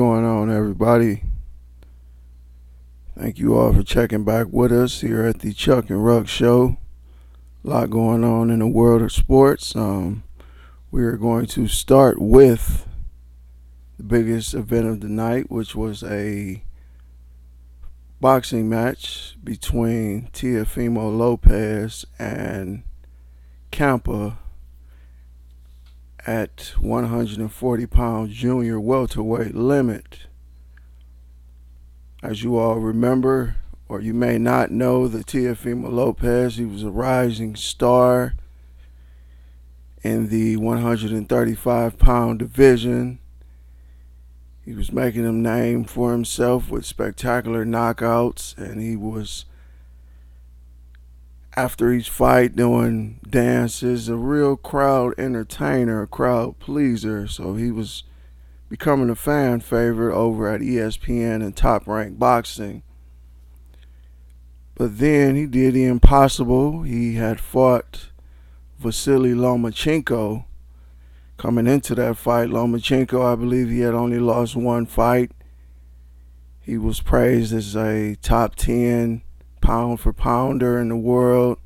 Going on, everybody? Thank you all for checking back with us here at the Chuck and Ruck Show. A lot going on in the world of sports. Um, we are going to start with the biggest event of the night, which was a boxing match between Teofimo Lopez and Campa at 140 pound junior welterweight limit. As you all remember, or you may not know, that Teofimo Lopez, he was a rising star in the 135 pound division. He was making a name for himself with spectacular knockouts, and he was after each fight doing dances, a real crowd entertainer, a crowd pleaser. So he was becoming a fan favorite over at ESPN and Top Rank Boxing. But then he did the impossible. He had fought Vasily Lomachenko. Coming into that fight, Lomachenko, I believe he had only lost one fight. He was praised as a top 10 pound for pounder in the world.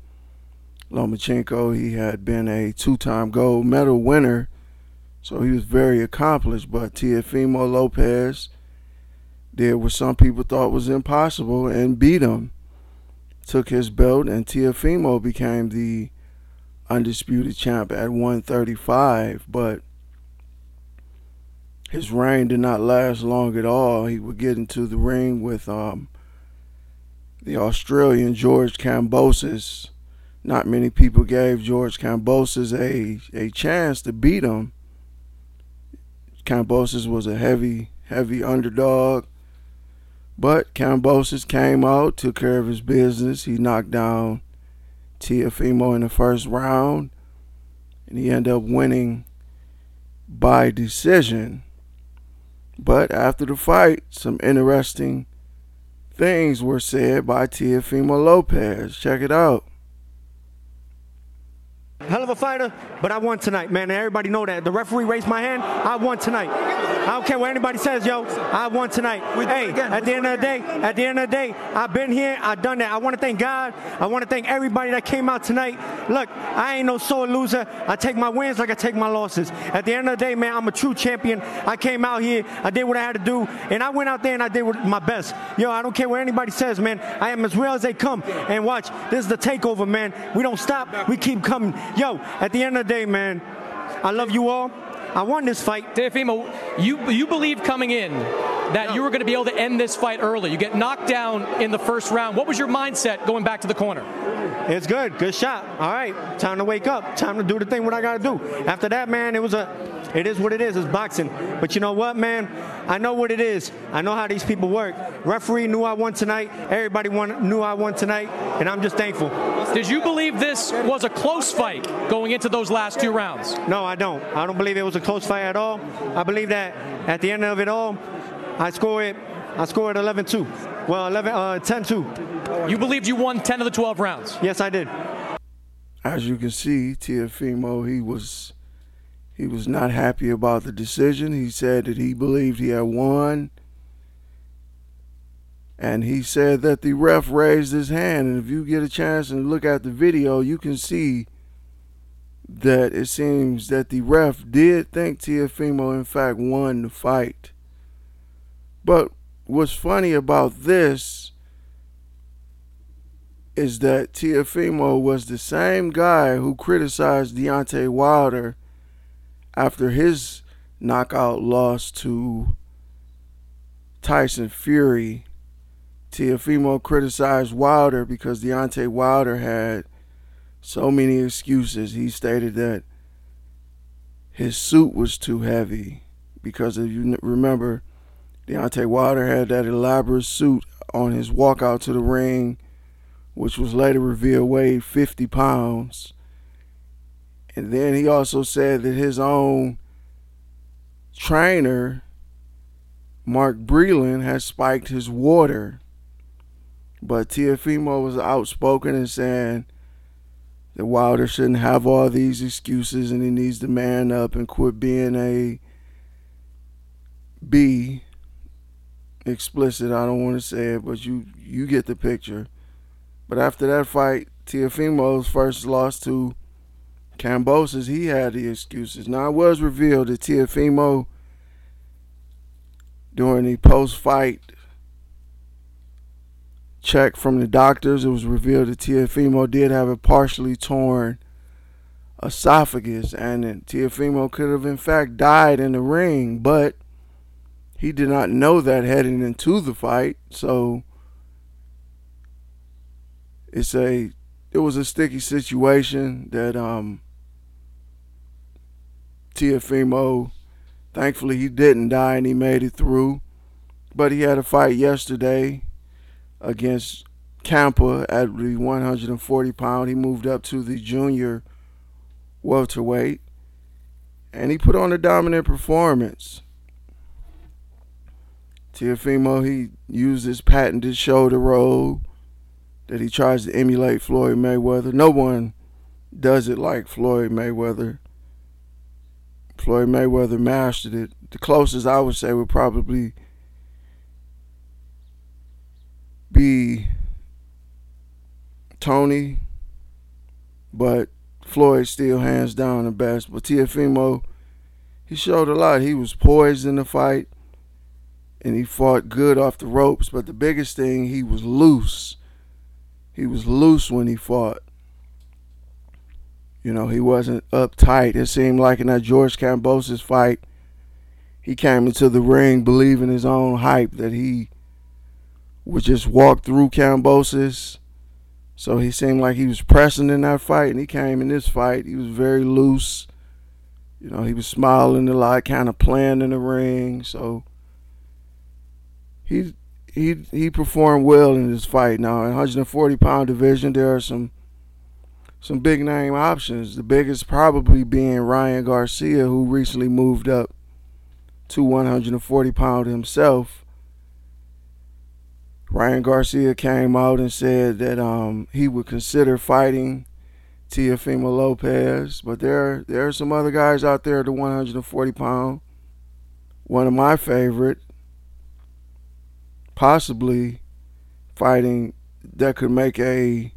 Lomachenko, he had been a two time gold medal winner, so he was very accomplished. But Teofimo Lopez did what some people thought was impossible and beat him. Took his belt, and Teofimo became the undisputed champ at 135. But his reign did not last long at all. He would get into the ring with um, the Australian George Kambosos. Not many people gave George Kambosos a, a chance to beat him. Kambosos was a heavy, heavy underdog. But Kambosos came out, took care of his business. He knocked down Teofimo in the first round, and he ended up winning by decision. But after the fight, some interesting things were said by Teofimo Lopez. Check it out. Hell of a fighter, but I won tonight, man. Everybody know that. The referee raised my hand. I won tonight. I don't care what anybody says, yo. I won tonight. Hey, at the end of the day, at the end of the day, I've been here. I've done that. I want to thank God. I want to thank everybody that came out tonight. Look, I ain't no sore loser. I take my wins like I take my losses. At the end of the day, man, I'm a true champion. I came out here. I did what I had to do, and I went out there and I did my best. Yo, I don't care what anybody says, man. I am as real as they come. And watch, this is the takeover, man. We don't stop. We keep coming. Yo, at the end of the day, man, I love you all. I won this fight. Teofimo, you you believe coming in that you were going to be able to end this fight early. You get knocked down in the first round. What was your mindset going back to the corner? It's good. Good shot. All right. Time to wake up. Time to do the thing what I got to do. After that, man, it was a it is what it is. It's boxing. But you know what, man? I know what it is. I know how these people work. Referee knew I won tonight. Everybody won, knew I won tonight, and I'm just thankful. Did you believe this was a close fight going into those last two rounds? No, I don't. I don't believe it was a close fight at all. I believe that at the end of it all, I scored I scored 11-2. Well, 11 uh, 10-2. You believed you won 10 of the 12 rounds? Yes, I did. As you can see, Teofimo, he was he was not happy about the decision. He said that he believed he had won. And he said that the ref raised his hand. And if you get a chance and look at the video, you can see that it seems that the ref did think Teofimo, in fact, won the fight. But what's funny about this is that Teofimo was the same guy who criticized Deontay Wilder after his knockout loss to Tyson Fury, Teofimo criticized Wilder because Deontay Wilder had so many excuses. He stated that his suit was too heavy because if you remember, Deontay Wilder had that elaborate suit on his walkout to the ring, which was later revealed weighed 50 pounds. And then he also said that his own trainer, Mark Breland, had spiked his water. But Teofimo was outspoken and saying that Wilder shouldn't have all these excuses and he needs to man up and quit being a be explicit. I don't want to say it, but you you get the picture. But after that fight, Teofimo's first loss to Kambosos, he had the excuses. Now it was revealed that Teofimo during the post-fight check from the doctors, it was revealed that Teofimo did have a partially torn esophagus, and Teofimo could have in fact died in the ring, but he did not know that heading into the fight, so it's a it was a sticky situation that um Teofimo thankfully he didn't die and he made it through. But he had a fight yesterday against Campa at the 140 pound. He moved up to the junior welterweight and he put on a dominant performance. Teofimo, he used his patented shoulder roll that he tries to emulate Floyd Mayweather. No one does it like Floyd Mayweather. Floyd Mayweather mastered it. The closest I would say would probably be Toney, but Floyd still hands down the best. But Teofimo, he showed a lot. He was poised in the fight and he fought good off the ropes. But the biggest thing, he was loose. He was loose when he fought. You know, he wasn't uptight. It seemed like in that George Kambosos fight, he came into the ring believing his own hype that he would just walk through Kambosos. So he seemed like he was pressing in that fight, and he came in this fight. He was very loose. You know, he was smiling a lot, kind of playing in the ring. So he he he performed well in this fight. Now, in 140 pound division, there are some some big name options. The biggest probably being Ryan Garcia, who recently moved up to 140 pound himself. Ryan Garcia came out and said that um, he would consider fighting Teofimo Lopez, but there there are some other guys out there at the 140 pound. One of my favorite possibly fighting that could make a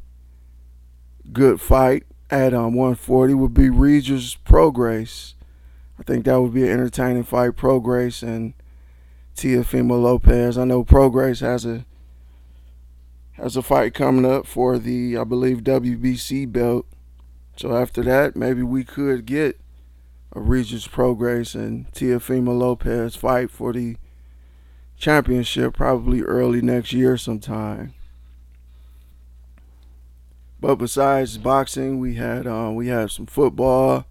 good fight at um, 140 would be Regis Prograis. I think that would be an entertaining fight. Prograis and Teofimo Lopez. I know Prograis has a has a fight coming up for the I believe WBC belt. So after that, maybe we could get a Regis Prograis and Teofimo Lopez fight for the championship probably early next year sometime. But besides boxing, we had um, we had some football.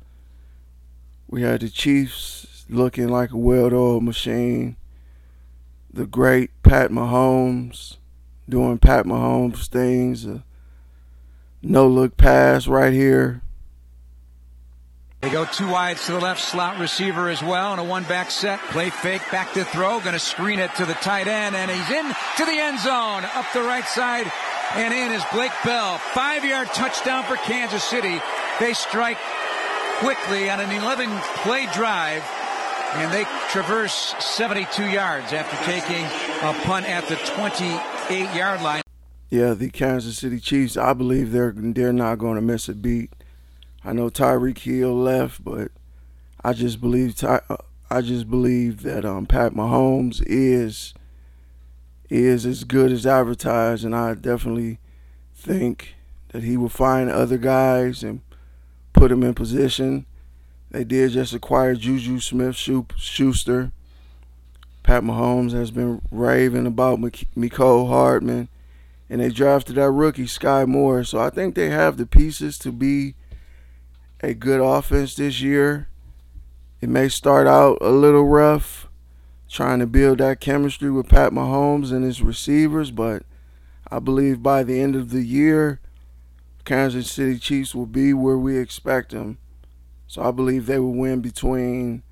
We had the Chiefs looking like a well-oiled machine. The great Pat Mahomes doing Pat Mahomes things. A no-look pass right here they go two wide to the left slot receiver as well, and a one back set. Play fake, back to throw, going to screen it to the tight end, and he's in to the end zone, up the right side, and in is Blake Bell. Five yard touchdown for Kansas City. They strike quickly on an 11 play drive, and they traverse 72 yards after taking a punt at the 28 yard line. Yeah, the Kansas City Chiefs, I believe they're they're not going to miss a beat. I know Tyreek Hill left, but I just believe Ty, uh, I just believe that um, Pat Mahomes is is as good as advertised, and I definitely think that he will find other guys and put them in position. They did just acquire Juju Smith Schuster. Pat Mahomes has been raving about Mecole Hardman, and they drafted that rookie Skyy Moore. So I think they have the pieces to be a good offense this year. It may start out a little rough, trying to build that chemistry with Pat Mahomes and his receivers, but I believe by the end of the year, Kansas City Chiefs will be where we expect them. So I believe they will win between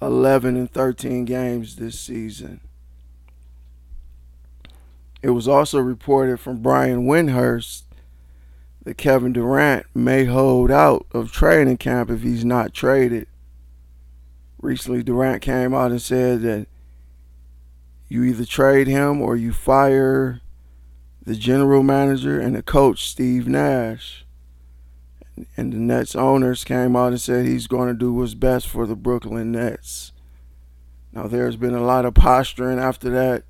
11 and 13 games this season. It was also reported from Brian Windhorst that Kevin Durant may hold out of training camp if he's not traded. Recently, Durant came out and said that you either trade him or you fire the general manager and the coach, Steve Nash. And the Nets owners came out and said he's going to do what's best for the Brooklyn Nets. Now, there's been a lot of posturing after that.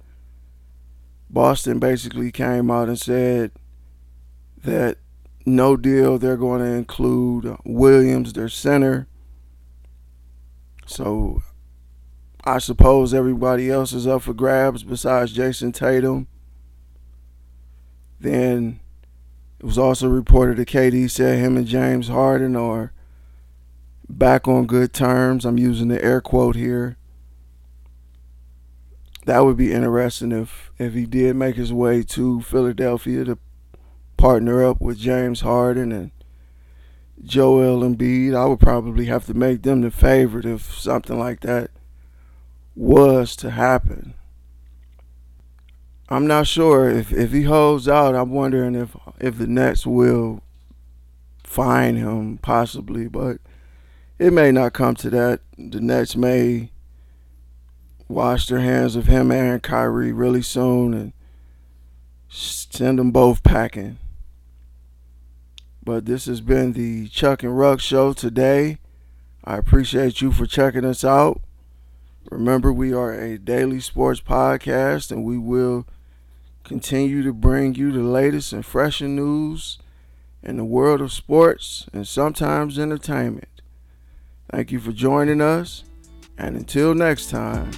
Boston basically came out and said that no deal, they're going to include Williams, their center. So I suppose everybody else is up for grabs besides Jayson Tatum. Then it was also reported that KD said him and James Harden are back on good terms. I'm using the air quote here. That would be interesting if if he did make his way to Philadelphia to partner up with James Harden and Joel Embiid. I would probably have to make them the favorite if something like that was to happen. I'm not sure if, if he holds out. I'm wondering if if the Nets will fine him possibly, but it may not come to that. The Nets may wash their hands of him and Kyrie really soon and send them both packing. But this has been the Chuck and Ruck show today. I appreciate you for checking us out. Remember, we are a daily sports podcast and we will continue to bring you the latest and fresher news in the world of sports and sometimes entertainment. Thank you for joining us, and until next time.